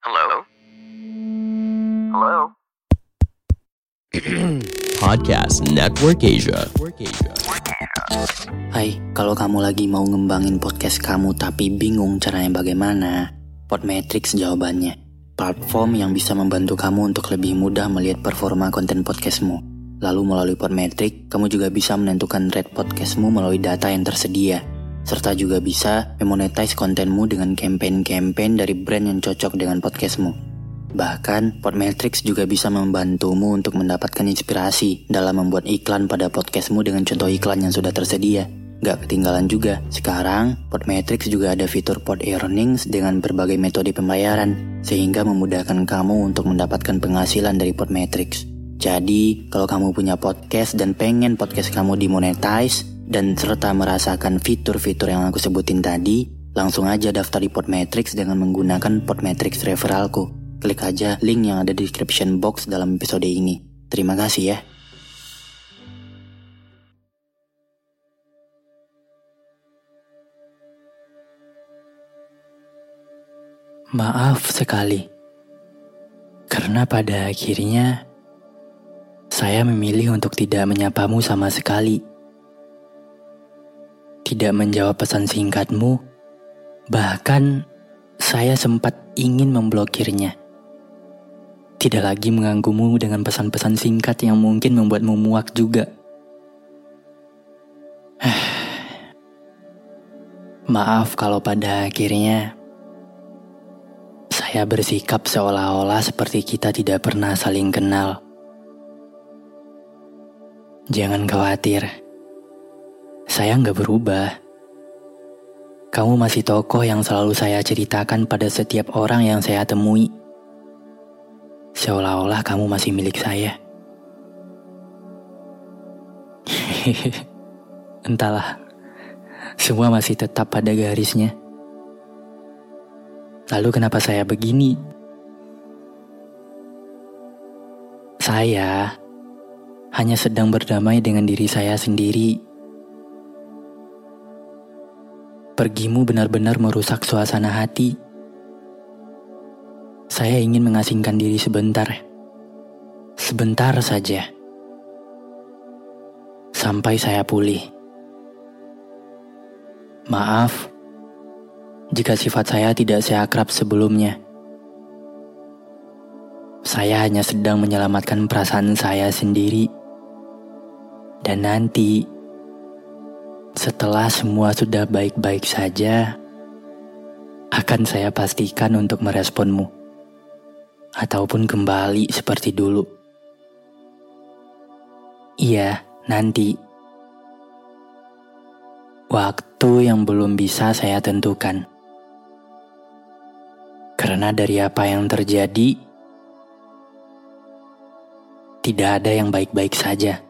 Hello? Hello? Podcast Network Asia. Hai, kalau kamu lagi mau ngembangin podcast kamu tapi bingung caranya bagaimana, Podmetrics jawabannya. Platform yang bisa membantu kamu untuk lebih mudah melihat performa konten podcastmu. Lalu melalui Podmetrics, kamu juga bisa menentukan rate podcastmu melalui data yang tersedia. Serta juga bisa memonetize kontenmu dengan campaign-campaign dari brand yang cocok dengan podcastmu. Bahkan, Podmetrics juga bisa membantumu untuk mendapatkan inspirasi dalam membuat iklan pada podcastmu dengan contoh iklan yang sudah tersedia. Gak ketinggalan juga, sekarang Podmetrics juga ada fitur Pod Earnings dengan berbagai metode pembayaran, sehingga memudahkan kamu untuk mendapatkan penghasilan dari Podmetrics. Jadi, kalau kamu punya podcast dan pengen podcast kamu dimonetize, dan serta merasakan fitur-fitur yang aku sebutin tadi, langsung aja daftar di Podmetrics dengan menggunakan Podmetrics referralku. Klik aja link yang ada di description box dalam episode ini. Terima kasih ya. Maaf sekali, karena pada akhirnya saya memilih untuk tidak menyapamu sama sekali. Tidak menjawab pesan singkatmu, bahkan saya sempat ingin memblokirnya. Tidak lagi mengganggumu dengan pesan-pesan singkat yang mungkin membuatmu muak juga. Maaf kalau pada akhirnya saya bersikap seolah-olah seperti kita tidak pernah saling kenal. Jangan khawatir, saya nggak berubah. Kamu masih tokoh yang selalu saya ceritakan pada setiap orang yang saya temui. Seolah-olah kamu masih milik saya. Entahlah, semua masih tetap pada garisnya. Lalu kenapa saya begini? Saya hanya sedang berdamai dengan diri saya sendiri. Pergimu benar-benar merusak suasana hati. Saya ingin mengasingkan diri sebentar. Sebentar saja. Sampai saya pulih. Maaf jika sifat saya tidak seakrab sebelumnya. Saya hanya sedang menyelamatkan perasaan saya sendiri. Dan nanti, setelah semua sudah baik-baik saja, akan saya pastikan untuk meresponmu. Ataupun kembali seperti dulu. Iya, nanti. Waktu yang belum bisa saya tentukan. Karena dari apa yang terjadi, tidak ada yang baik-baik saja.